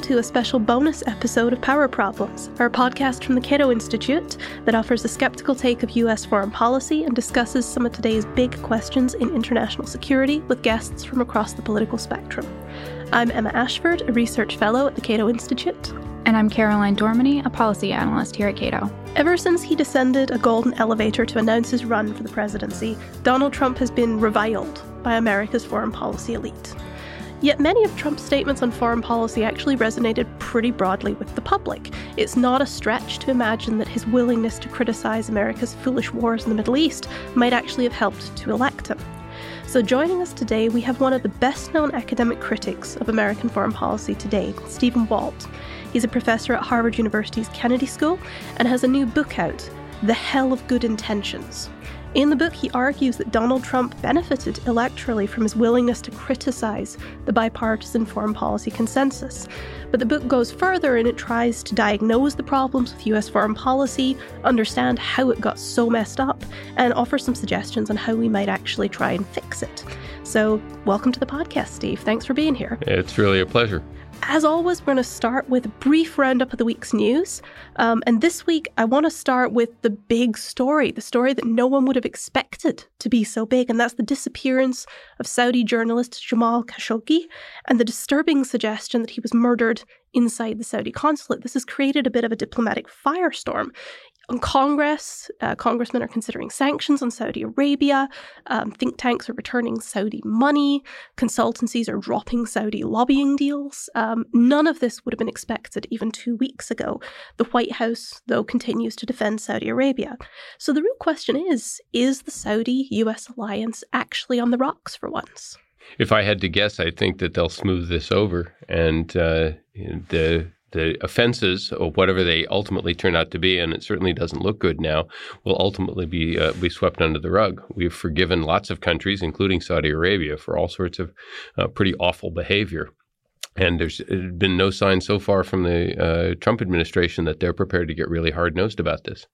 welcome to a special bonus episode of Power Problems, our podcast from the Cato Institute that offers a skeptical take of US foreign policy and discusses some of today's big questions in international security with guests from across the political spectrum. I'm Emma Ashford, a research fellow at the Cato Institute. And I'm Caroline Dorminey, a policy analyst here at Cato. Ever since he descended a golden elevator to announce his run for the presidency, Donald Trump has been reviled by America's foreign policy elite. Yet many of Trump's statements on foreign policy actually resonated pretty broadly with the public. It's not a stretch to imagine that his willingness to criticize America's foolish wars in the Middle East might actually have helped to elect him. So, joining us today, we have one of the best known academic critics of American foreign policy today, Stephen Walt. He's a professor at Harvard University's Kennedy School and has a new book out, The Hell of Good Intentions in the book, he argues that Donald Trump benefited electorally from his willingness to criticize the bipartisan foreign policy consensus. But the book goes further and it tries to diagnose the problems with US foreign policy, understand how it got so messed up, and offer some suggestions on how we might actually try and fix it. So, welcome to the podcast, Steve. Thanks for being here. It's really a pleasure. As always, we're going to start with a brief roundup of the week's news. Um, and this week, I want to start with the big story, the story that no one would have expected to be so big, and that's the disappearance of Saudi journalist Jamal Khashoggi and the disturbing suggestion that he was murdered inside the Saudi consulate. This has created a bit of a diplomatic firestorm on Congress, uh, congressmen are considering sanctions on Saudi Arabia. Um, think tanks are returning Saudi money. Consultancies are dropping Saudi lobbying deals. Um, none of this would have been expected even two weeks ago. The White House, though, continues to defend Saudi Arabia. So the real question is is the Saudi US alliance actually on the rocks for once? If I had to guess, I think that they'll smooth this over and uh, the the offenses or whatever they ultimately turn out to be, and it certainly doesn't look good now, will ultimately be uh, be swept under the rug. We've forgiven lots of countries, including Saudi Arabia, for all sorts of uh, pretty awful behavior. And there's been no sign so far from the uh, Trump administration that they're prepared to get really hard nosed about this.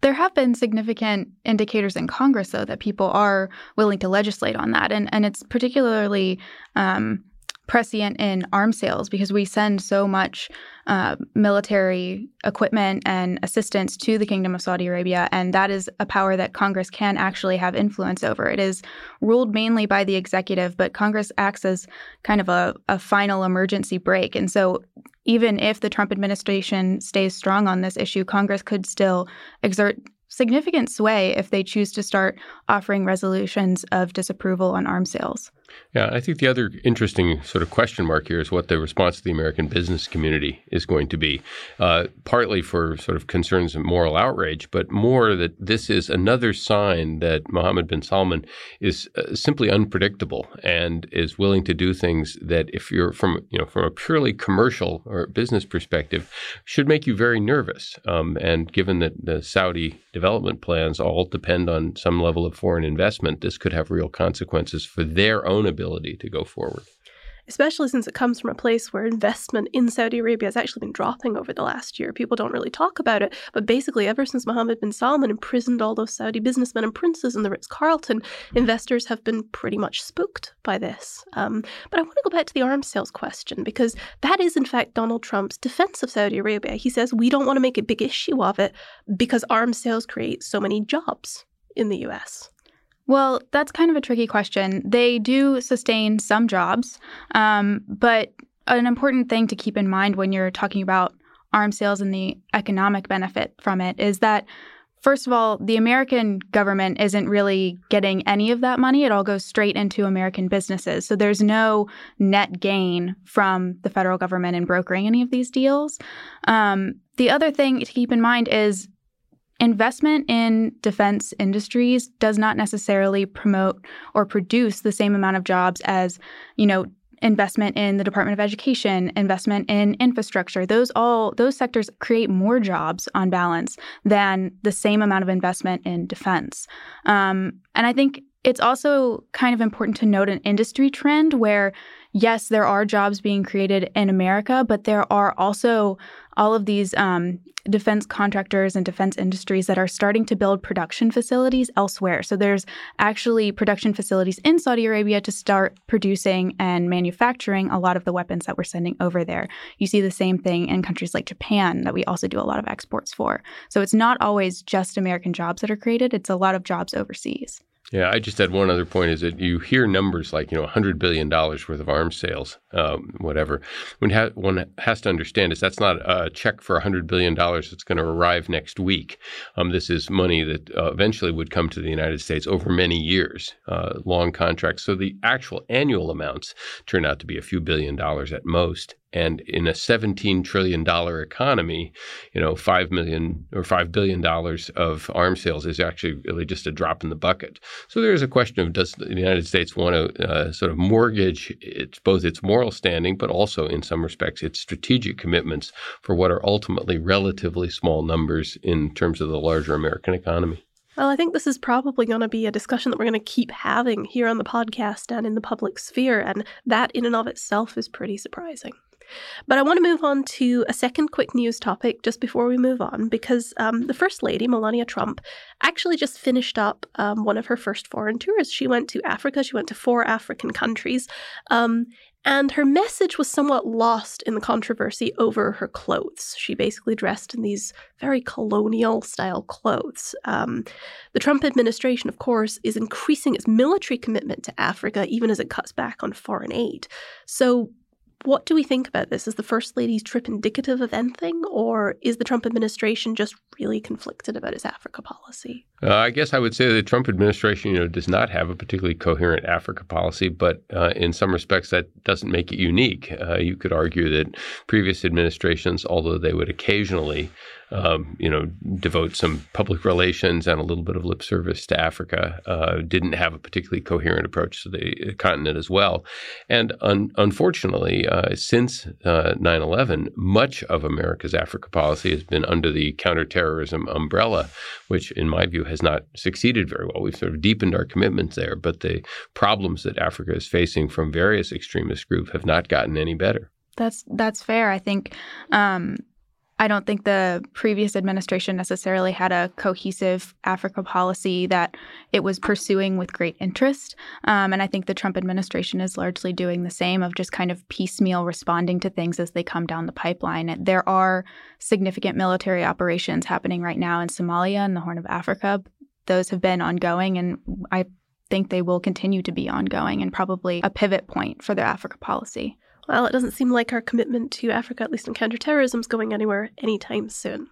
There have been significant indicators in Congress, though, that people are willing to legislate on that, and and it's particularly um, prescient in arms sales because we send so much uh, military equipment and assistance to the Kingdom of Saudi Arabia, and that is a power that Congress can actually have influence over. It is ruled mainly by the executive, but Congress acts as kind of a, a final emergency brake. And so, even if the Trump administration stays strong on this issue, Congress could still exert significant sway if they choose to start offering resolutions of disapproval on arms sales. Yeah, I think the other interesting sort of question mark here is what the response of the American business community is going to be. Uh, partly for sort of concerns of moral outrage, but more that this is another sign that Mohammed bin Salman is uh, simply unpredictable and is willing to do things that, if you're from you know from a purely commercial or business perspective, should make you very nervous. Um, and given that the Saudi development plans all depend on some level of foreign investment, this could have real consequences for their own ability to go forward. Especially since it comes from a place where investment in Saudi Arabia has actually been dropping over the last year. People don't really talk about it, but basically, ever since Mohammed bin Salman imprisoned all those Saudi businessmen and princes in the Ritz Carlton, investors have been pretty much spooked by this. Um, but I want to go back to the arms sales question because that is, in fact, Donald Trump's defense of Saudi Arabia. He says we don't want to make a big issue of it because arms sales create so many jobs in the US. Well, that's kind of a tricky question. They do sustain some jobs, um, but an important thing to keep in mind when you're talking about arms sales and the economic benefit from it is that, first of all, the American government isn't really getting any of that money. It all goes straight into American businesses. So there's no net gain from the federal government in brokering any of these deals. Um, the other thing to keep in mind is investment in defense industries does not necessarily promote or produce the same amount of jobs as, you know, investment in the Department of Education, investment in infrastructure. Those all those sectors create more jobs on balance than the same amount of investment in defense. Um, and I think it's also kind of important to note an industry trend where, yes, there are jobs being created in America, but there are also all of these um, defense contractors and defense industries that are starting to build production facilities elsewhere. So there's actually production facilities in Saudi Arabia to start producing and manufacturing a lot of the weapons that we're sending over there. You see the same thing in countries like Japan that we also do a lot of exports for. So it's not always just American jobs that are created, it's a lot of jobs overseas. Yeah, I just had one other point is that you hear numbers like, you know, $100 billion worth of arms sales, um, whatever. When ha- one has to understand is that's not a check for $100 billion that's going to arrive next week. Um, this is money that uh, eventually would come to the United States over many years, uh, long contracts. So the actual annual amounts turn out to be a few billion dollars at most. And in a $17 trillion economy, you know, 5 million or $5 billion of arms sales is actually really just a drop in the bucket. So there is a question of does the United States want to uh, sort of mortgage its, both its moral standing, but also in some respects its strategic commitments for what are ultimately relatively small numbers in terms of the larger American economy? Well, I think this is probably going to be a discussion that we're going to keep having here on the podcast and in the public sphere, and that in and of itself is pretty surprising. But I want to move on to a second quick news topic just before we move on, because um, the First Lady, Melania Trump, actually just finished up um, one of her first foreign tours. She went to Africa, she went to four African countries. Um, and her message was somewhat lost in the controversy over her clothes. She basically dressed in these very colonial style clothes. Um, the Trump administration, of course, is increasing its military commitment to Africa even as it cuts back on foreign aid. So what do we think about this? Is the First Lady's trip indicative of anything, or is the Trump administration just really conflicted about its Africa policy? Uh, I guess I would say the Trump administration, you know, does not have a particularly coherent Africa policy, but uh, in some respects that doesn't make it unique. Uh, you could argue that previous administrations, although they would occasionally um, you know, devote some public relations and a little bit of lip service to Africa. Uh, didn't have a particularly coherent approach to the continent as well. And un- unfortunately, uh, since uh, 9 11, much of America's Africa policy has been under the counterterrorism umbrella, which, in my view, has not succeeded very well. We've sort of deepened our commitments there, but the problems that Africa is facing from various extremist groups have not gotten any better. That's that's fair. I think um, I don't think the previous administration necessarily had a cohesive Africa policy that it was pursuing with great interest. Um, and I think the Trump administration is largely doing the same of just kind of piecemeal responding to things as they come down the pipeline. There are significant military operations happening right now in Somalia and the Horn of Africa. Those have been ongoing, and I think they will continue to be ongoing and probably a pivot point for the Africa policy. Well, it doesn't seem like our commitment to Africa, at least in counterterrorism, is going anywhere anytime soon.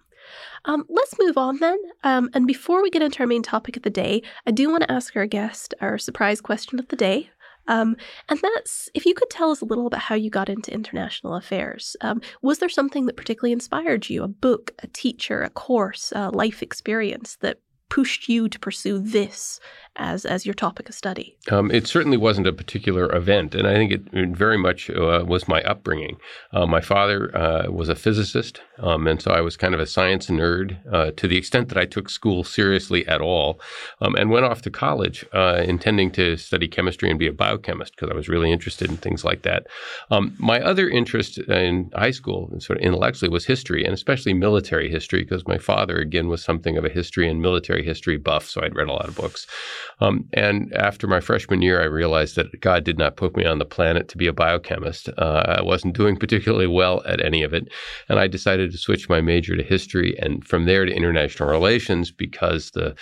Um, let's move on then. Um, and before we get into our main topic of the day, I do want to ask our guest our surprise question of the day. Um, and that's if you could tell us a little about how you got into international affairs. Um, was there something that particularly inspired you? A book, a teacher, a course, a life experience that pushed you to pursue this as as your topic of study? Um, it certainly wasn't a particular event, and I think it, very much uh, was my upbringing. Uh, my father uh, was a physicist, um, and so I was kind of a science nerd uh, to the extent that I took school seriously at all, um, and went off to college uh, intending to study chemistry and be a biochemist because I was really interested in things like that. Um, my other interest in high school, sort of intellectually, was history, and especially military history, because my father again was something of a history and military history buff, so I'd read a lot of books. Um, and after my freshman year, I realized that God did not put me on the planet to be a biochemist. Uh, I wasn't doing particularly well at any of it. And I decided to switch my major to history and from there to international relations because the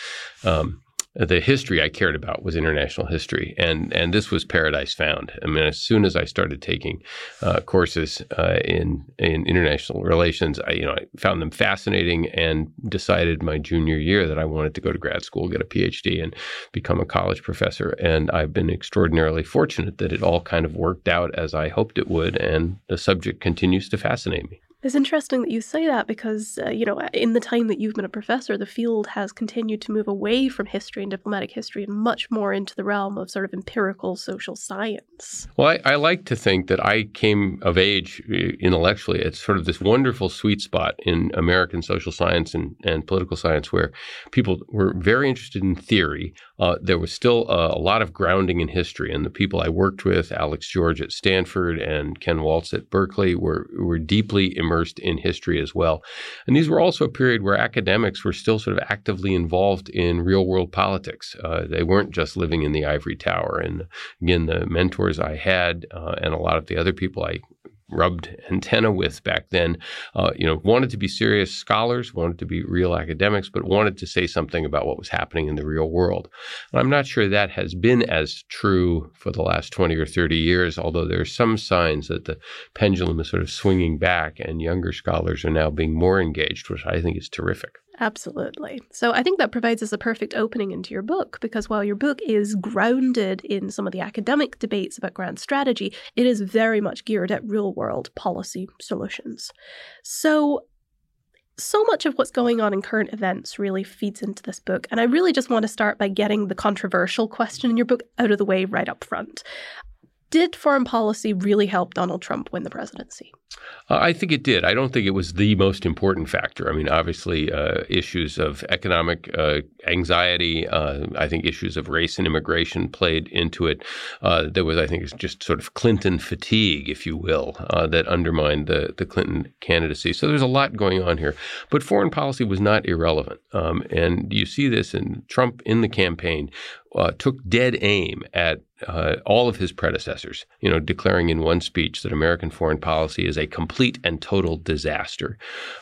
um, the history I cared about was international history, and and this was paradise found. I mean, as soon as I started taking uh, courses uh, in in international relations, I you know I found them fascinating, and decided my junior year that I wanted to go to grad school, get a PhD, and become a college professor. And I've been extraordinarily fortunate that it all kind of worked out as I hoped it would, and the subject continues to fascinate me. It's interesting that you say that because, uh, you know, in the time that you've been a professor, the field has continued to move away from history and diplomatic history and much more into the realm of sort of empirical social science. Well, I, I like to think that I came of age uh, intellectually at sort of this wonderful sweet spot in American social science and, and political science where people were very interested in theory. Uh, there was still a, a lot of grounding in history, and the people I worked with, Alex George at Stanford and Ken Waltz at Berkeley, were, were deeply immersed immersed in history as well. And these were also a period where academics were still sort of actively involved in real world politics. Uh, they weren't just living in the ivory tower. And again, the mentors I had uh, and a lot of the other people I rubbed antenna with back then, uh, you know, wanted to be serious scholars, wanted to be real academics, but wanted to say something about what was happening in the real world. And I'm not sure that has been as true for the last 20 or 30 years, although there are some signs that the pendulum is sort of swinging back and younger scholars are now being more engaged, which I think is terrific. Absolutely. So I think that provides us a perfect opening into your book because while your book is grounded in some of the academic debates about grand strategy, it is very much geared at real world policy solutions. So so much of what's going on in current events really feeds into this book. And I really just want to start by getting the controversial question in your book out of the way right up front. Did foreign policy really help Donald Trump win the presidency? Uh, I think it did. I don't think it was the most important factor. I mean, obviously, uh, issues of economic uh, anxiety, uh, I think issues of race and immigration played into it. Uh, there was, I think, just sort of Clinton fatigue, if you will, uh, that undermined the, the Clinton candidacy. So there's a lot going on here. But foreign policy was not irrelevant. Um, and you see this in Trump in the campaign. took dead aim at all of his predecessors, you know, declaring in one speech that American foreign policy is a complete and total disaster.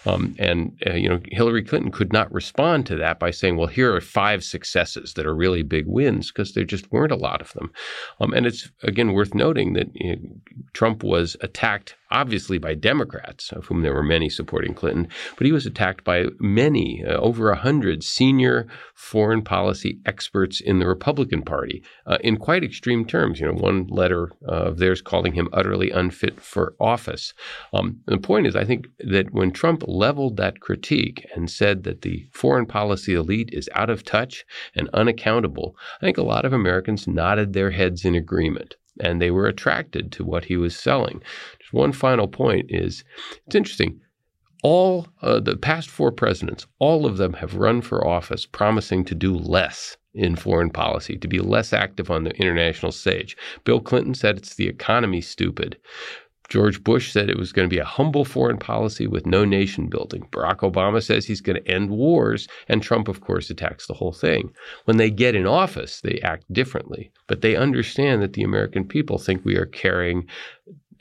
Um, and, uh, you know, Hillary Clinton could not respond to that by saying, well, here are five successes that are really big wins, because there just weren't a lot of them. Um, and it's, again, worth noting that you know, Trump was attacked obviously by Democrats, of whom there were many supporting Clinton, but he was attacked by many, uh, over a hundred senior foreign policy experts in the Republican Party uh, in quite extreme terms. You know, one letter of theirs calling him utterly unfit for office. Um, the point is, I think that when Trump leveled that critique and said that the foreign policy elite is out of touch and unaccountable, I think a lot of Americans nodded their heads in agreement and they were attracted to what he was selling. Just one final point is it's interesting. All uh, the past four presidents, all of them have run for office promising to do less in foreign policy, to be less active on the international stage. Bill Clinton said it's the economy, stupid. George Bush said it was going to be a humble foreign policy with no nation building. Barack Obama says he's going to end wars, and Trump, of course, attacks the whole thing. When they get in office, they act differently, but they understand that the American people think we are carrying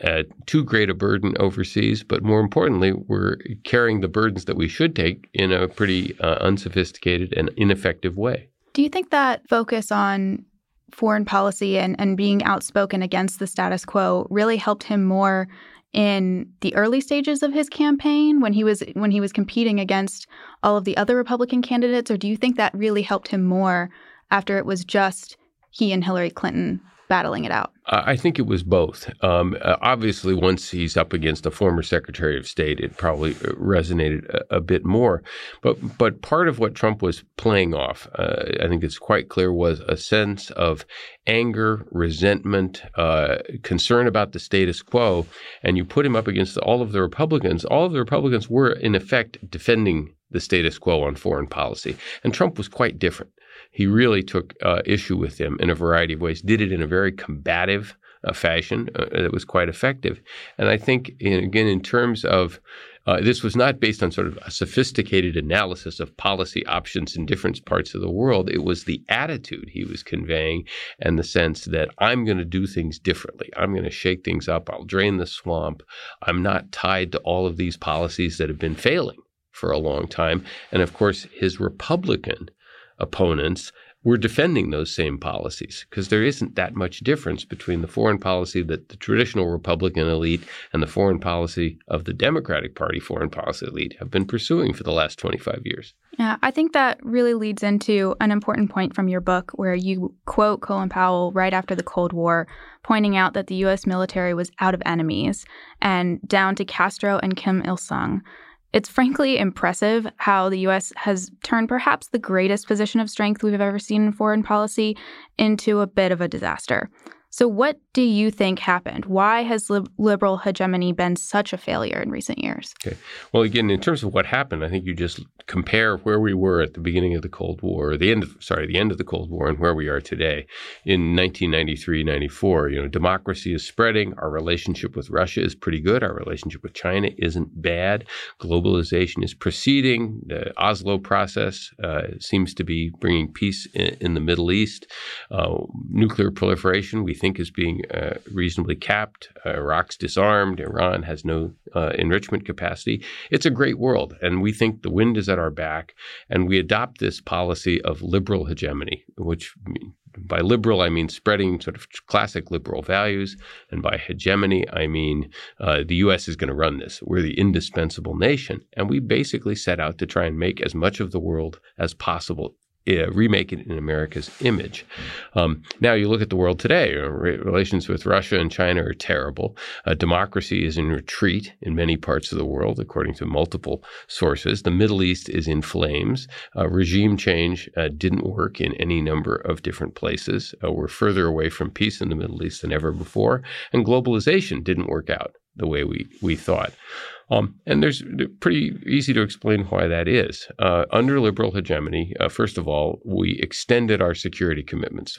uh, too great a burden overseas, but more importantly, we're carrying the burdens that we should take in a pretty uh, unsophisticated and ineffective way. Do you think that focus on foreign policy and, and being outspoken against the status quo really helped him more in the early stages of his campaign when he was when he was competing against all of the other Republican candidates or do you think that really helped him more after it was just he and Hillary Clinton battling it out? I think it was both. Um, uh, obviously, once he's up against a former Secretary of State, it probably uh, resonated a, a bit more. But but part of what Trump was playing off, uh, I think it's quite clear, was a sense of anger, resentment, uh, concern about the status quo. And you put him up against all of the Republicans. All of the Republicans were, in effect, defending the status quo on foreign policy. And Trump was quite different he really took uh, issue with them in a variety of ways, did it in a very combative uh, fashion uh, that was quite effective. And I think, in, again, in terms of uh, this was not based on sort of a sophisticated analysis of policy options in different parts of the world. It was the attitude he was conveying and the sense that I'm going to do things differently. I'm going to shake things up. I'll drain the swamp. I'm not tied to all of these policies that have been failing for a long time. And of course, his Republican opponents we're defending those same policies because there isn't that much difference between the foreign policy that the traditional Republican elite and the foreign policy of the Democratic Party foreign policy elite have been pursuing for the last 25 years. Yeah, I think that really leads into an important point from your book where you quote Colin Powell right after the Cold War, pointing out that the U.S. military was out of enemies and down to Castro and Kim Il sung. It's frankly impressive how the U.S. has turned perhaps the greatest position of strength we've ever seen in foreign policy into a bit of a disaster. So, what do you think happened? Why has liberal hegemony been such a failure in recent years? Okay. Well, again, in terms of what happened, I think you just compare where we were at the beginning of the Cold War, the end of, sorry, the end of the Cold War, and where we are today. In 1993, 94, you know, democracy is spreading. Our relationship with Russia is pretty good. Our relationship with China isn't bad. Globalization is proceeding. The Oslo process uh, seems to be bringing peace in, in the Middle East. Uh, nuclear proliferation, we think is being uh, reasonably capped. Uh, Iraq's disarmed. Iran has no uh, enrichment capacity. It's a great world, and we think the wind is at our back. And we adopt this policy of liberal hegemony, which by liberal, I mean spreading sort of classic liberal values. And by hegemony, I mean uh, the U.S. is going to run this. We're the indispensable nation. And we basically set out to try and make as much of the world as possible uh, remake it in America's image. Um, now you look at the world today. Relations with Russia and China are terrible. Uh, democracy is in retreat in many parts of the world, according to multiple sources. The Middle East is in flames. Uh, regime change uh, didn't work in any number of different places. Uh, we're further away from peace in the Middle East than ever before, and globalization didn't work out the way we we thought. Um, and there's pretty easy to explain why that is. Uh, under liberal hegemony, uh, first of all, we extended our security commitments.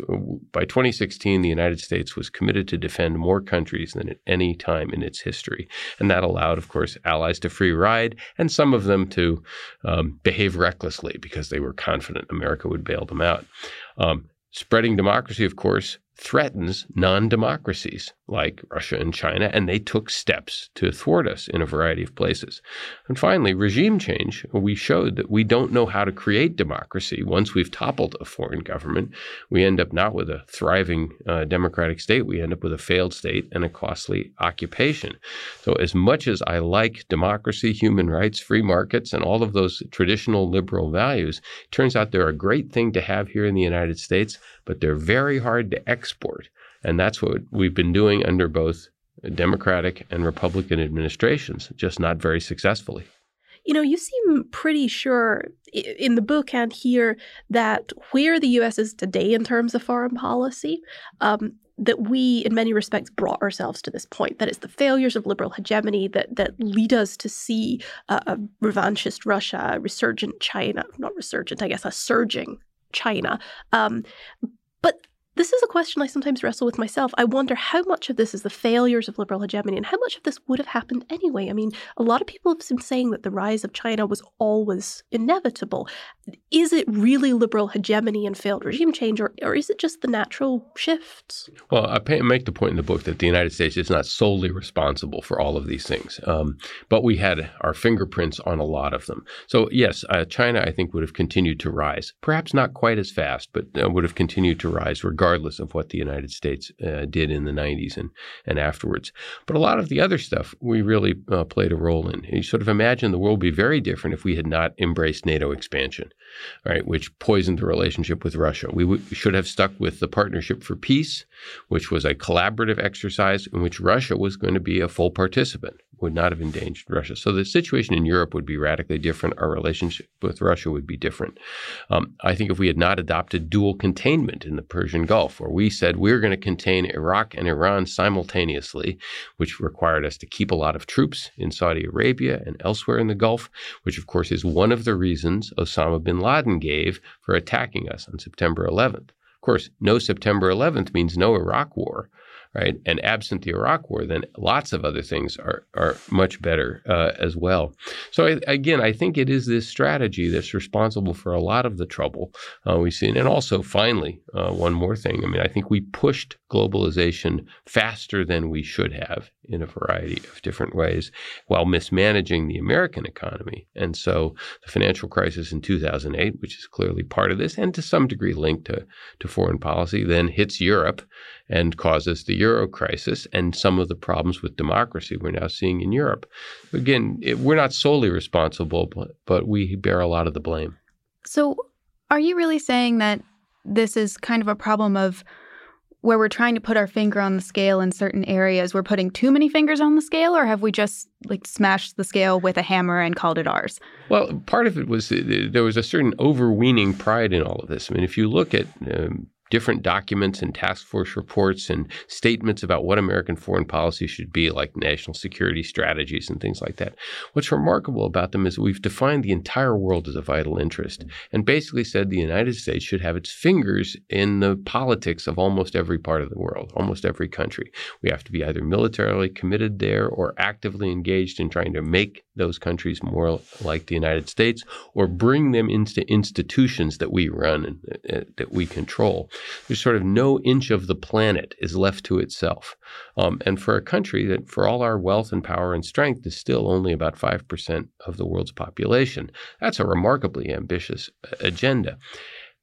By 2016, the United States was committed to defend more countries than at any time in its history. And that allowed, of course, allies to free ride and some of them to um, behave recklessly because they were confident America would bail them out. Um, spreading democracy, of course, threatens non democracies like Russia and China, and they took steps to thwart us in a variety of places. And finally, regime change. We showed that we don't know how to create democracy. Once we've toppled a foreign government, we end up not with a thriving uh, democratic state, we end up with a failed state and a costly occupation. So, as much as I like democracy, human rights, free markets, and all of those traditional liberal values, turns out they're a great thing to have here in the United States, but they're very hard to export. And that's what we've been doing under both Democratic and Republican administrations, just not very successfully. You know, you seem pretty sure in the book and here that where the U.S. is today in terms of foreign policy, um, that we, in many respects, brought ourselves to this point. That it's the failures of liberal hegemony that that lead us to see a revanchist Russia, a resurgent China, not resurgent, I guess, a surging China. Um, but this is a question I sometimes wrestle with myself. I wonder how much of this is the failures of liberal hegemony and how much of this would have happened anyway. I mean, a lot of people have been saying that the rise of China was always inevitable. Is it really liberal hegemony and failed regime change, or, or is it just the natural shifts? Well, I make the point in the book that the United States is not solely responsible for all of these things, um, but we had our fingerprints on a lot of them. So, yes, uh, China, I think, would have continued to rise. Perhaps not quite as fast, but uh, would have continued to rise regardless regardless of what the United States uh, did in the 90s and, and afterwards. But a lot of the other stuff we really uh, played a role in. You sort of imagine the world would be very different if we had not embraced NATO expansion, right, which poisoned the relationship with Russia. We, w- should have stuck with the Partnership for Peace, which was a collaborative exercise in which Russia was going to be a full participant, would not have endangered Russia. So the situation in Europe would be radically different. Our relationship with Russia would be different. Um, I think if we had not adopted dual containment in the Persian Gulf, where we said we're going to contain Iraq and Iran simultaneously, which required us to keep a lot of troops in Saudi Arabia and elsewhere in the Gulf, which of course is one of the reasons Osama bin Laden gave for attacking us on September 11th. Of course, no September 11th means no Iraq war right? And absent the Iraq War, then lots of other things are are much better uh, as well. So I, again, I think it is this strategy that's responsible for a lot of the trouble uh, we've seen. And also, finally, uh, one more thing. I mean, I think we pushed globalization faster than we should have in a variety of different ways while mismanaging the American economy. And so the financial crisis in 2008, which is clearly part of this and to some degree linked to, to foreign policy, then hits Europe and causes the euro crisis and some of the problems with democracy we're now seeing in Europe. Again, it, we're not solely responsible, but, but we bear a lot of the blame. So, are you really saying that this is kind of a problem of where we're trying to put our finger on the scale in certain areas, we're putting too many fingers on the scale, or have we just like smashed the scale with a hammer and called it ours? Well, part of it was there was a certain overweening pride in all of this. I mean, if you look at um, different documents and task force reports and statements about what American foreign policy should be, like national security strategies and things like that. What's remarkable about them is we've defined the entire world as a vital interest and basically said the United States should have its fingers in the politics of almost every part of the world, almost every country. We have to be either militarily committed there or actively engaged in trying to make those countries more like the United States or bring them into institutions that we run and uh, that we control. There's sort of no inch of the planet is left to itself. Um, and for a country that, for all our wealth and power and strength, is still only about 5% of the world's population, that's a remarkably ambitious uh, agenda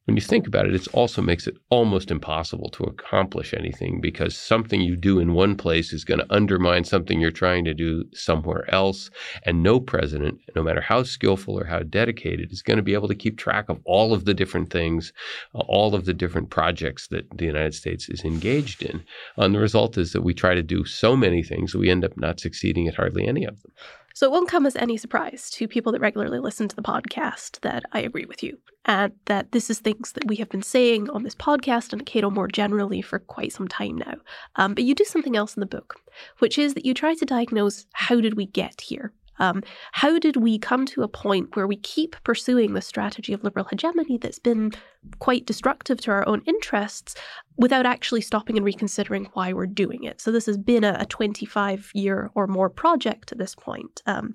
when you think about it, it also makes it almost impossible to accomplish anything because something you do in one place is going to undermine something you're trying to do somewhere else. And no president, no matter how skillful or how dedicated, is going to be able to keep track of all of the different things, uh, all of the different projects that the United States is engaged in. And the result is that we try to do so many things that we end up not succeeding at hardly any of them. So it won't come as any surprise to people that regularly listen to the podcast that I agree with you and that this is things that we have been saying on this podcast and at Cato more generally for quite some time now. Um, but you do something else in the book, which is that you try to diagnose how did we get here? Um, how did we come to a point where we keep pursuing the strategy of liberal hegemony that's been quite destructive to our own interests without actually stopping and reconsidering why we're doing it? So, this has been a, a 25 year or more project at this point. Um,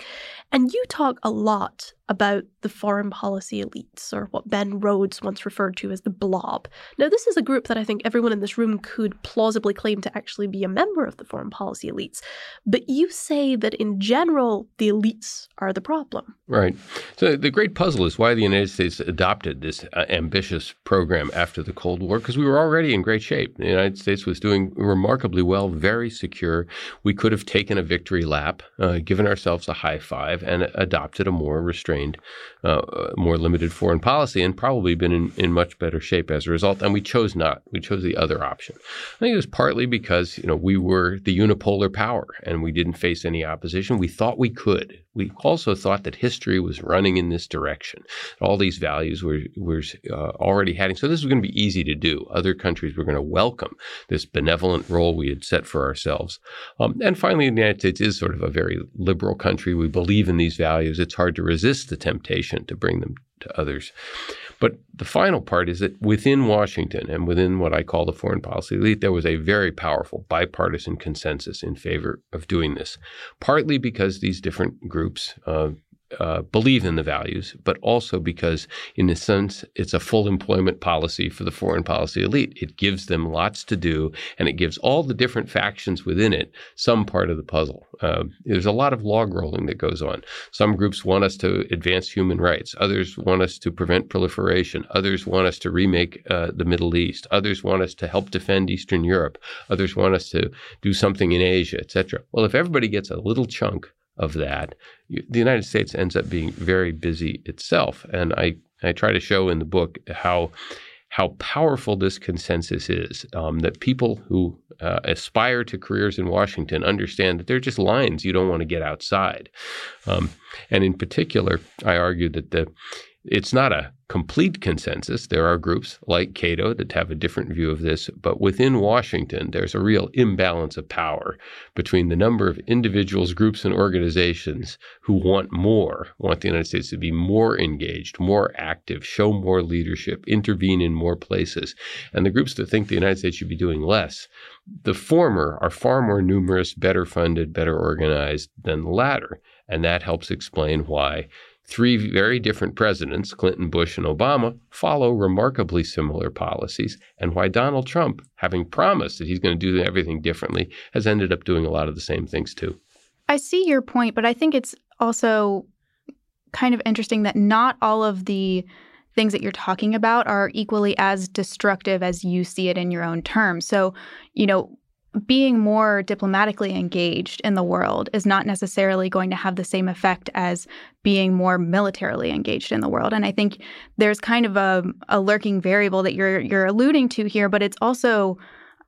and you talk a lot about the foreign policy elites, or what Ben Rhodes once referred to as the blob. Now, this is a group that I think everyone in this room could plausibly claim to actually be a member of the foreign policy elites. But you say that in general, the elites are the problem. Right. So, the great puzzle is why the United States adopted this uh, ambitious program after the Cold War, because we were already in great shape. The United States was doing remarkably well, very secure. We could have taken a victory lap, uh, given ourselves a high five, and adopted a more restrained uh, more limited foreign policy, and probably been in, in much better shape as a result. And we chose not. We chose the other option. I think it was partly because you know we were the unipolar power and we didn't face any opposition. We thought we could. We also thought that history was running in this direction. All these values were were uh, already heading. So this was going to be easy to do. Other countries were going to welcome this benevolent role we had set for ourselves. Um, and finally, the United States is sort of a very liberal country. We believe in these values. It's hard to resist resist the temptation to bring them to others. But the final part is that within Washington and within what I call the foreign policy elite, there was a very powerful bipartisan consensus in favor of doing this, partly because these different groups, uh, uh, believe in the values, but also because, in a sense, it's a full employment policy for the foreign policy elite. It gives them lots to do, and it gives all the different factions within it some part of the puzzle. Uh, there's a lot of log rolling that goes on. Some groups want us to advance human rights, others want us to prevent proliferation, others want us to remake uh, the Middle East, others want us to help defend Eastern Europe, others want us to do something in Asia, etc. Well, if everybody gets a little chunk of that, the United States ends up being very busy itself. And I, I try to show in the book how how powerful this consensus is. Um, that people who uh, aspire to careers in Washington understand that they're just lines you don't want to get outside. Um, and in particular, I argue that the it's not a complete consensus. There are groups like Cato that have a different view of this, but within Washington, there's a real imbalance of power between the number of individuals, groups, and organizations who want more, want the United States to be more engaged, more active, show more leadership, intervene in more places, and the groups that think the United States should be doing less. The former are far more numerous, better funded, better organized than the latter. And that helps explain why Three very different presidents, Clinton, Bush, and Obama, follow remarkably similar policies, and why Donald Trump, having promised that he's going to do everything differently, has ended up doing a lot of the same things too. I see your point, but I think it's also kind of interesting that not all of the things that you're talking about are equally as destructive as you see it in your own terms. So, you know, being more diplomatically engaged in the world is not necessarily going to have the same effect as being more militarily engaged in the world. And I think there's kind of a, a lurking variable that you're you're alluding to here, but it's also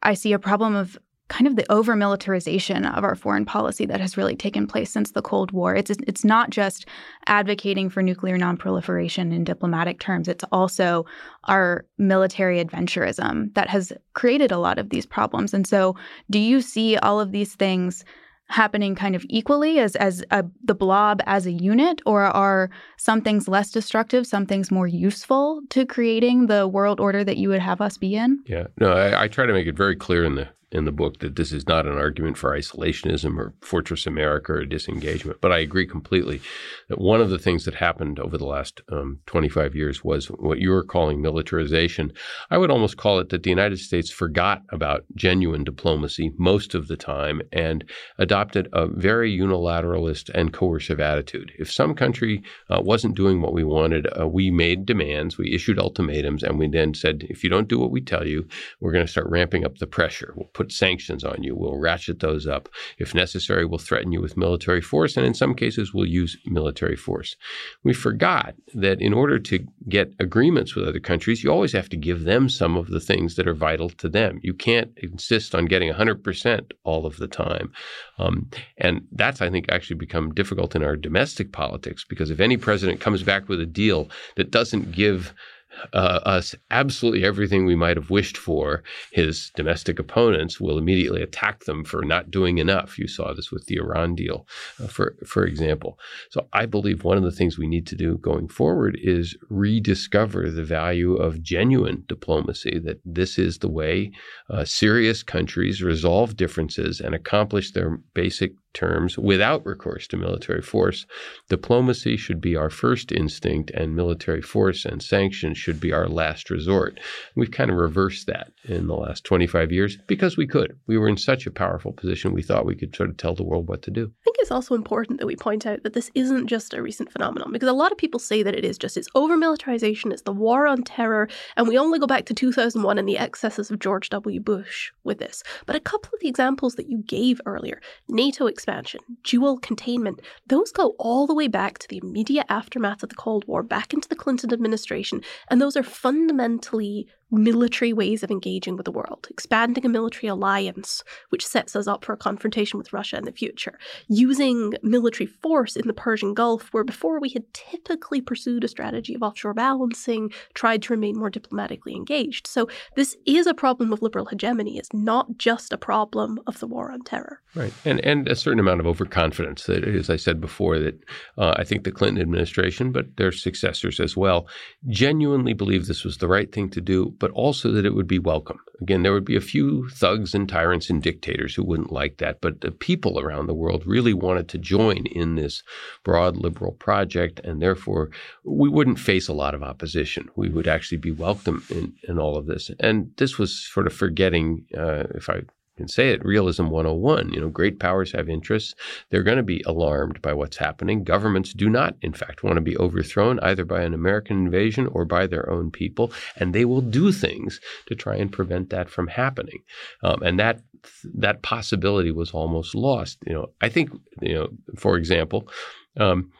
I see a problem of kind of the over militarization of our foreign policy that has really taken place since the Cold War. It's it's not just advocating for nuclear nonproliferation in diplomatic terms. It's also our military adventurism that has created a lot of these problems. And so, do you see all of these things? happening kind of equally as as a, the blob as a unit or are some things less destructive some things more useful to creating the world order that you would have us be in yeah no I, I try to make it very clear in the in the book that this is not an argument for isolationism or Fortress America or disengagement. But I agree completely that one of the things that happened over the last um, 25 years was what you were calling militarization. I would almost call it that the United States forgot about genuine diplomacy most of the time and adopted a very unilateralist and coercive attitude. If some country uh, wasn't doing what we wanted, uh, we made demands, we issued ultimatums, and we then said, if you don't do what we tell you, we're going to start ramping up the pressure. We'll put sanctions on you. We'll ratchet those up. If necessary, we'll threaten you with military force. And in some cases, we'll use military force. We forgot that in order to get agreements with other countries, you always have to give them some of the things that are vital to them. You can't insist on getting 100% all of the time. Um, and that's, I think, actually become difficult in our domestic politics because if any president comes back with a deal that doesn't give uh, us absolutely everything we might have wished for, his domestic opponents will immediately attack them for not doing enough. You saw this with the Iran deal, uh, for for example. So I believe one of the things we need to do going forward is rediscover the value of genuine diplomacy. That this is the way uh, serious countries resolve differences and accomplish their basic terms without recourse to military force. Diplomacy should be our first instinct, and military force and sanctions should be our last resort. We've kind of reversed that in the last 25 years because we could. We were in such a powerful position, we thought we could sort of tell the world what to do. I think it's also important that we point out that this isn't just a recent phenomenon because a lot of people say that it is just it's over militarization, it's the war on terror, and we only go back to 2001 and the excesses of George W. Bush with this. But a couple of the examples that you gave earlier, NATO expansion, dual containment, those go all the way back to the immediate aftermath of the Cold War, back into the Clinton administration, and those are fundamentally military ways of engaging with the world, expanding a military alliance, which sets us up for a confrontation with Russia in the future, using military force in the Persian Gulf, where before we had typically pursued a strategy of offshore balancing, tried to remain more diplomatically engaged. So this is a problem of liberal hegemony. It's not just a problem of the war on terror. Right, and and a certain amount of overconfidence. That, as I said before, that uh, I think the Clinton administration, but their successors as well, genuinely believe this was the right thing to do but also that it would be welcome. Again, there would be a few thugs and tyrants and dictators who wouldn't like that, but the people around the world really wanted to join in this broad liberal project, and therefore we wouldn't face a lot of opposition. We would actually be welcome in, in all of this. And this was sort of forgetting, uh, if I can say it, realism 101. You know, great powers have interests. They're going to be alarmed by what's happening. Governments do not, in fact, want to be overthrown either by an American invasion or by their own people, and they will do things to try and prevent that from happening. Um, and that that possibility was almost lost. You know, I think, you know, for example, um,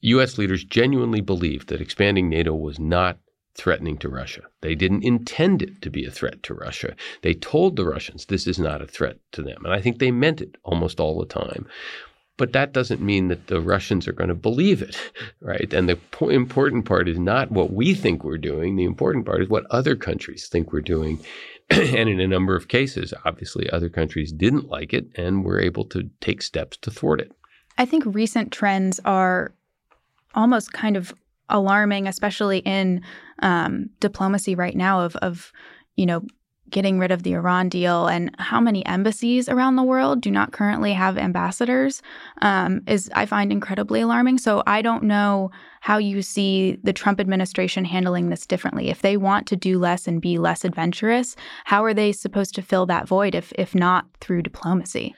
U.S. leaders genuinely believed that expanding NATO was not threatening to Russia. They didn't intend it to be a threat to Russia. They told the Russians this is not a threat to them. And I think they meant it almost all the time. But that doesn't mean that the Russians are going to believe it, right? And the po- important part is not what we think we're doing. The important part is what other countries think we're doing. and in a number of cases, obviously, other countries didn't like it and were able to take steps to thwart it. I think recent trends are almost kind of alarming, especially in um, diplomacy right now. Of of you know getting rid of the Iran deal and how many embassies around the world do not currently have ambassadors um, is, I find, incredibly alarming. So I don't know how you see the Trump administration handling this differently. If they want to do less and be less adventurous, how are they supposed to fill that void if, if not through diplomacy?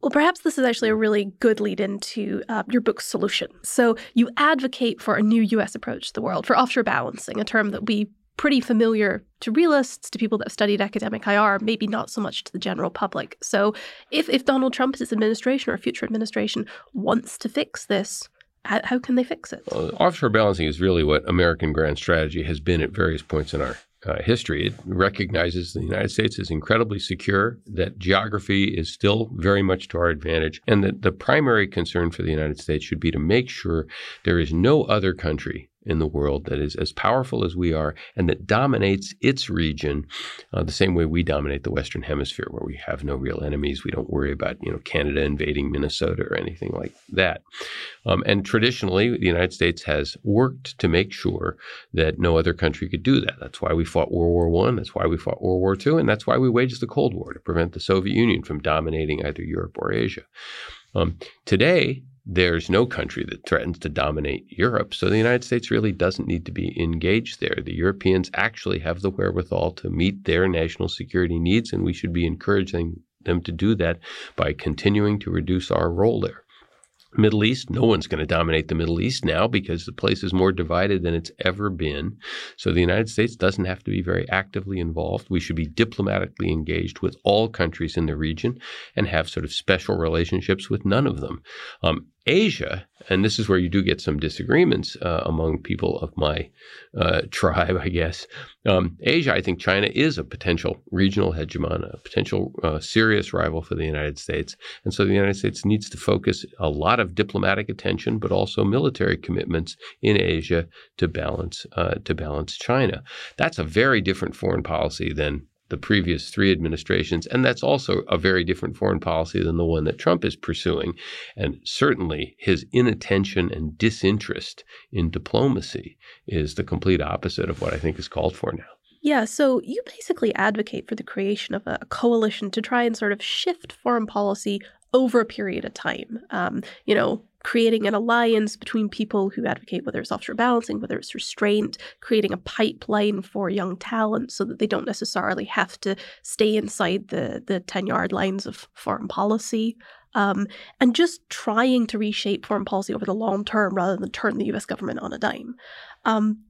Well, perhaps this is actually a really good lead into uh, your book's solution. So, you advocate for a new U.S. approach to the world, for offshore balancing, a term that we pretty familiar to realists, to people that have studied academic IR, maybe not so much to the general public. So if, if Donald Trump's administration or future administration wants to fix this, how, how can they fix it? Offshore balancing is really what American grand strategy has been at various points in our uh, history. It recognizes the United States is incredibly secure, that geography is still very much to our advantage, and that the primary concern for the United States should be to make sure there is no other country in the world that is as powerful as we are and that dominates its region uh, the same way we dominate the Western Hemisphere, where we have no real enemies. We don't worry about you know Canada invading Minnesota or anything like that. Um, and traditionally, the United States has worked to make sure that no other country could do that. That's why we fought World War One. That's why we fought World War Two, and that's why we waged the Cold War to prevent the Soviet Union from dominating either Europe or Asia. Um, today, there's no country that threatens to dominate Europe. So the United States really doesn't need to be engaged there. The Europeans actually have the wherewithal to meet their national security needs, and we should be encouraging them to do that by continuing to reduce our role there. Middle East, no one's going to dominate the Middle East now because the place is more divided than it's ever been. So the United States doesn't have to be very actively involved. We should be diplomatically engaged with all countries in the region and have sort of special relationships with none of them. Um, Asia, and this is where you do get some disagreements uh, among people of my uh, tribe, I guess. Um, Asia, I think China is a potential regional hegemon, a potential uh, serious rival for the United States. And so the United States needs to focus a lot of diplomatic attention, but also military commitments in Asia to balance uh, to balance China. That's a very different foreign policy than the previous three administrations. And that's also a very different foreign policy than the one that Trump is pursuing. And certainly his inattention and disinterest in diplomacy is the complete opposite of what I think is called for now. Yeah, so you basically advocate for the creation of a coalition to try and sort of shift foreign policy over a period of time. Um, you know, creating an alliance between people who advocate whether it's offshore balancing, whether it's restraint, creating a pipeline for young talent so that they don't necessarily have to stay inside the, the 10 yard lines of foreign policy. Um, and just trying to reshape foreign policy over the long term rather than turn the US government on a dime. Um,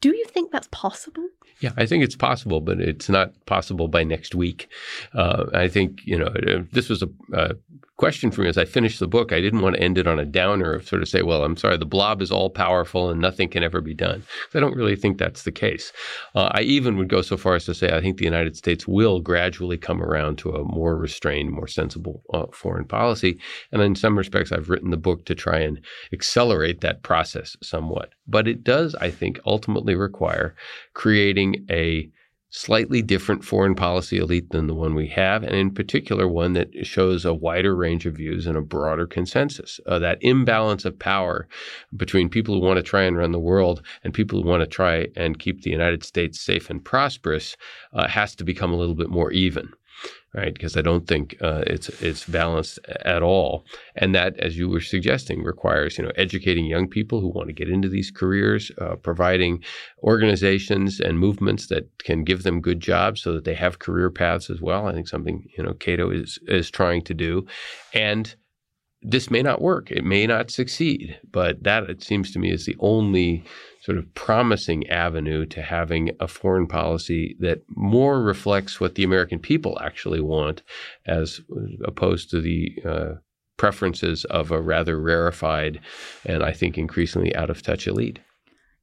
do you think that's possible? Yeah, I think it's possible, but it's not possible by next week. Uh, I think you know this was a, a question for me as I finished the book. I didn't want to end it on a downer of sort of say, well, I'm sorry, the blob is all powerful and nothing can ever be done. I don't really think that's the case. Uh, I even would go so far as to say I think the United States will gradually come around to a more restrained, more sensible uh, foreign policy. And in some respects, I've written the book to try and accelerate that process somewhat. But it does, I think, ultimately require creating a slightly different foreign policy elite than the one we have, and in particular, one that shows a wider range of views and a broader consensus. Uh, that imbalance of power between people who want to try and run the world and people who want to try and keep the United States safe and prosperous uh, has to become a little bit more even right? Because I don't think uh, it's it's balanced at all, and that, as you were suggesting, requires you know educating young people who want to get into these careers, uh, providing organizations and movements that can give them good jobs so that they have career paths as well. I think something you know Cato is is trying to do, and this may not work. It may not succeed, but that it seems to me is the only sort of promising avenue to having a foreign policy that more reflects what the American people actually want, as opposed to the uh, preferences of a rather rarefied and I think increasingly out of touch elite.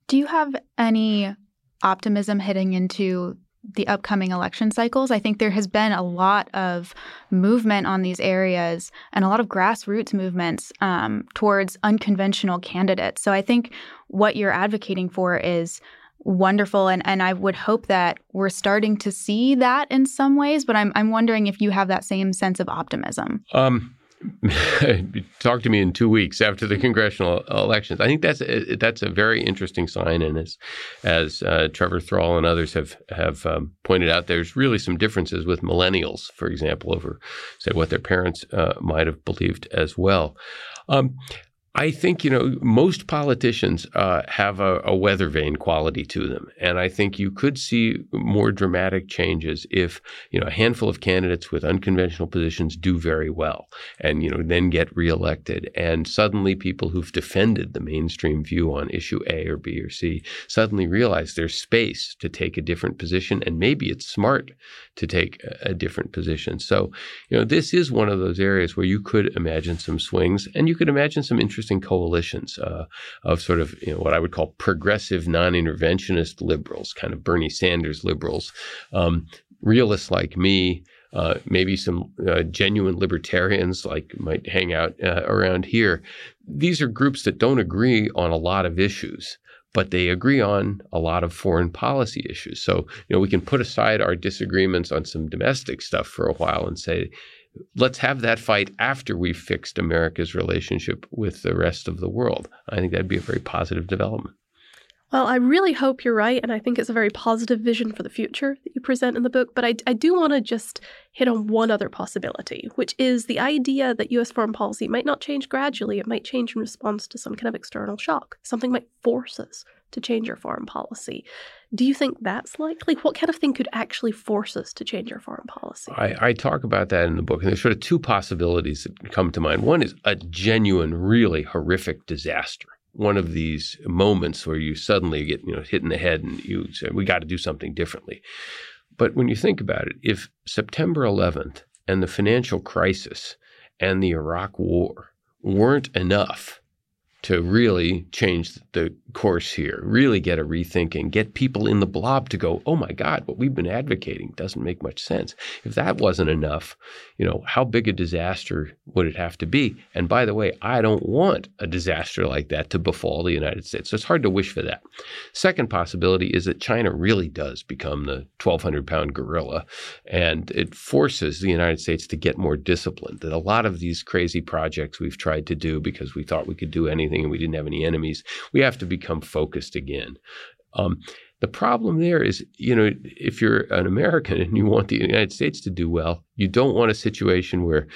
Do you have any optimism heading into the upcoming election cycles. I think there has been a lot of movement on these areas and a lot of grassroots movements um, towards unconventional candidates. So I think what you're advocating for is wonderful and, and I would hope that we're starting to see that in some ways, but I'm I'm wondering if you have that same sense of optimism. Um, talk to me in two weeks after the congressional elections. I think that's a, that's a very interesting sign, and as as uh, Trevor Thrall and others have have um, pointed out, there's really some differences with millennials, for example, over say what their parents uh, might have believed as well. Um, I think you know most politicians uh, have a, a, weather vane quality to them, and I think you could see more dramatic changes if you know a handful of candidates with unconventional positions do very well, and you know then get reelected, and suddenly people who've defended the mainstream view on issue A or B or C suddenly realize there's space to take a different position, and maybe it's smart to take a, a different position. So you know this is one of those areas where you could imagine some swings, and you could imagine some interesting interesting coalitions uh, of sort of you know, what I would call progressive non-interventionist liberals, kind of Bernie Sanders liberals, um, realists like me. Uh, maybe some uh, genuine libertarians like might hang out uh, around here. These are groups that don't agree on a lot of issues, but they agree on a lot of foreign policy issues. So, you know, we can put aside our disagreements on some domestic stuff for a while and say, let's have that fight after we've fixed America's relationship with the rest of the world. I think that'd be a very positive development. Well, I really hope you're right, and I think it's a very positive vision for the future that you present in the book. But I, I do want to just hit on one other possibility, which is the idea that US foreign policy might not change gradually, it might change in response to some kind of external shock. Something might force us to change our foreign policy. Do you think that's likely? What kind of thing could actually force us to change our foreign policy? I, I, talk about that in the book, and there's sort of two possibilities that come to mind. One is a genuine, really horrific disaster. One of these moments where you suddenly get you know hit in the head and you say we got to do something differently. But when you think about it, if September 11th and the financial crisis and the Iraq War weren't enough to really change the course here, really get a rethinking, get people in the blob to go, oh my God, what we've been advocating doesn't make much sense. If that wasn't enough, you know, how big a disaster would it have to be? And by the way, I don't want a disaster like that to befall the United States. So it's hard to wish for that. Second possibility is that China really does become the 1,200 pound gorilla and it forces the United States to get more disciplined. That a lot of these crazy projects we've tried to do because we thought we could do anything and we didn't have any enemies. We have to become focused again. Um, the problem there is, you know, if you're an American and you want the United States to do well, you don't want a situation where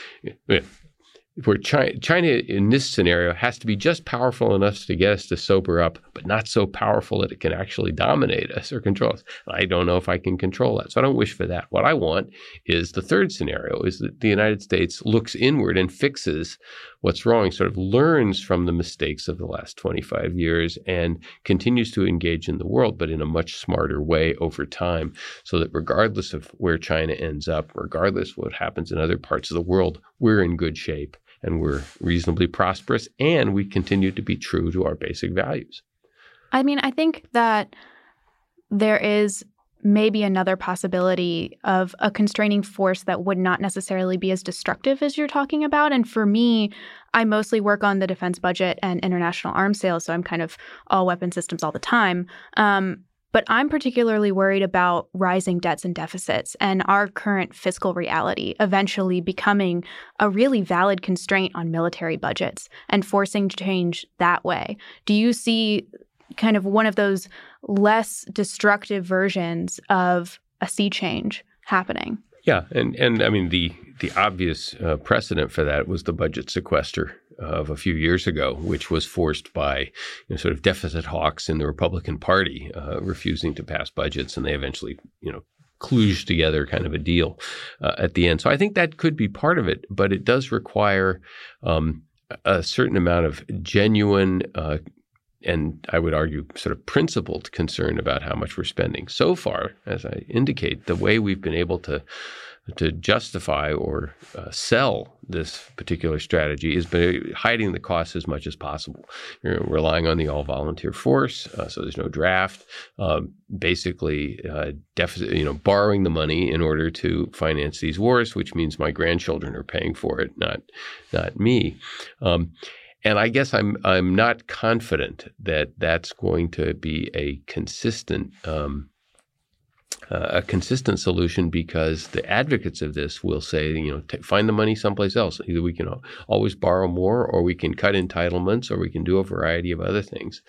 where China, China in this scenario has to be just powerful enough to get us to sober up, but not so powerful that it can actually dominate us or control us. I don't know if I can control that. So I don't wish for that. What I want is the third scenario is that the United States looks inward and fixes what's wrong, sort of learns from the mistakes of the last 25 years and continues to engage in the world, but in a much smarter way over time. So that regardless of where China ends up, regardless of what happens in other parts of the world, we're in good shape and we're reasonably prosperous and we continue to be true to our basic values. I mean, I think that there is maybe another possibility of a constraining force that would not necessarily be as destructive as you're talking about. And for me, I mostly work on the defense budget and international arms sales, so I'm kind of all weapon systems all the time. Um, but I'm particularly worried about rising debts and deficits and our current fiscal reality eventually becoming a really valid constraint on military budgets and forcing change that way. Do you see kind of one of those less destructive versions of a sea change happening? Yeah, and and I mean the the obvious uh, precedent for that was the budget sequester of a few years ago, which was forced by you know, sort of deficit hawks in the Republican Party uh, refusing to pass budgets, and they eventually, you know, kludged together kind of a deal uh, at the end. So I think that could be part of it, but it does require um, a certain amount of genuine uh, and I would argue sort of principled concern about how much we're spending. So far, as I indicate, the way we've been able to to justify or uh, sell this particular strategy is by hiding the costs as much as possible. You're relying on the all volunteer force, uh, so there's no draft. Um, basically, uh, deficit, you know, borrowing the money in order to finance these wars, which means my grandchildren are paying for it, not not me. Um, and I guess I'm I'm not confident that that's going to be a consistent um, a consistent solution because the advocates of this will say, you know, t- find the money someplace else. Either we can always borrow more, or we can cut entitlements, or we can do a variety of other things.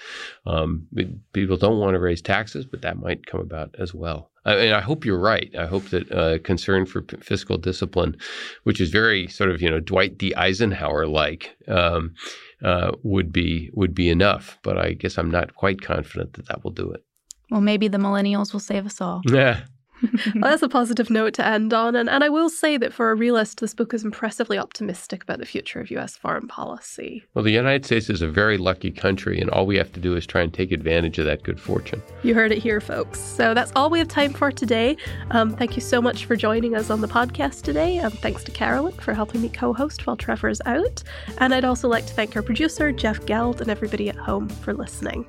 Um, people don't want to raise taxes, but that might come about as well. I mean, I hope you're right. I hope that uh, concern for p- fiscal discipline, which is very sort of you know Dwight D. Eisenhower like, um, uh, would be would be enough. But I guess I'm not quite confident that that will do it. Well, maybe the millennials will save us all. Yeah. well, that's a positive note to end on. And, and I will say that for a realist, this book is impressively optimistic about the future of U.S. foreign policy. Well, the United States is a very lucky country, and all we have to do is try and take advantage of that good fortune. You heard it here, folks. So that's all we have time for today. Um, thank you so much for joining us on the podcast today. Um, thanks to Carolyn for helping me co host while Trevor is out. And I'd also like to thank our producer, Jeff Geld, and everybody at home for listening.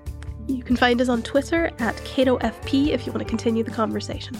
You can find us on Twitter at CatoFP if you want to continue the conversation.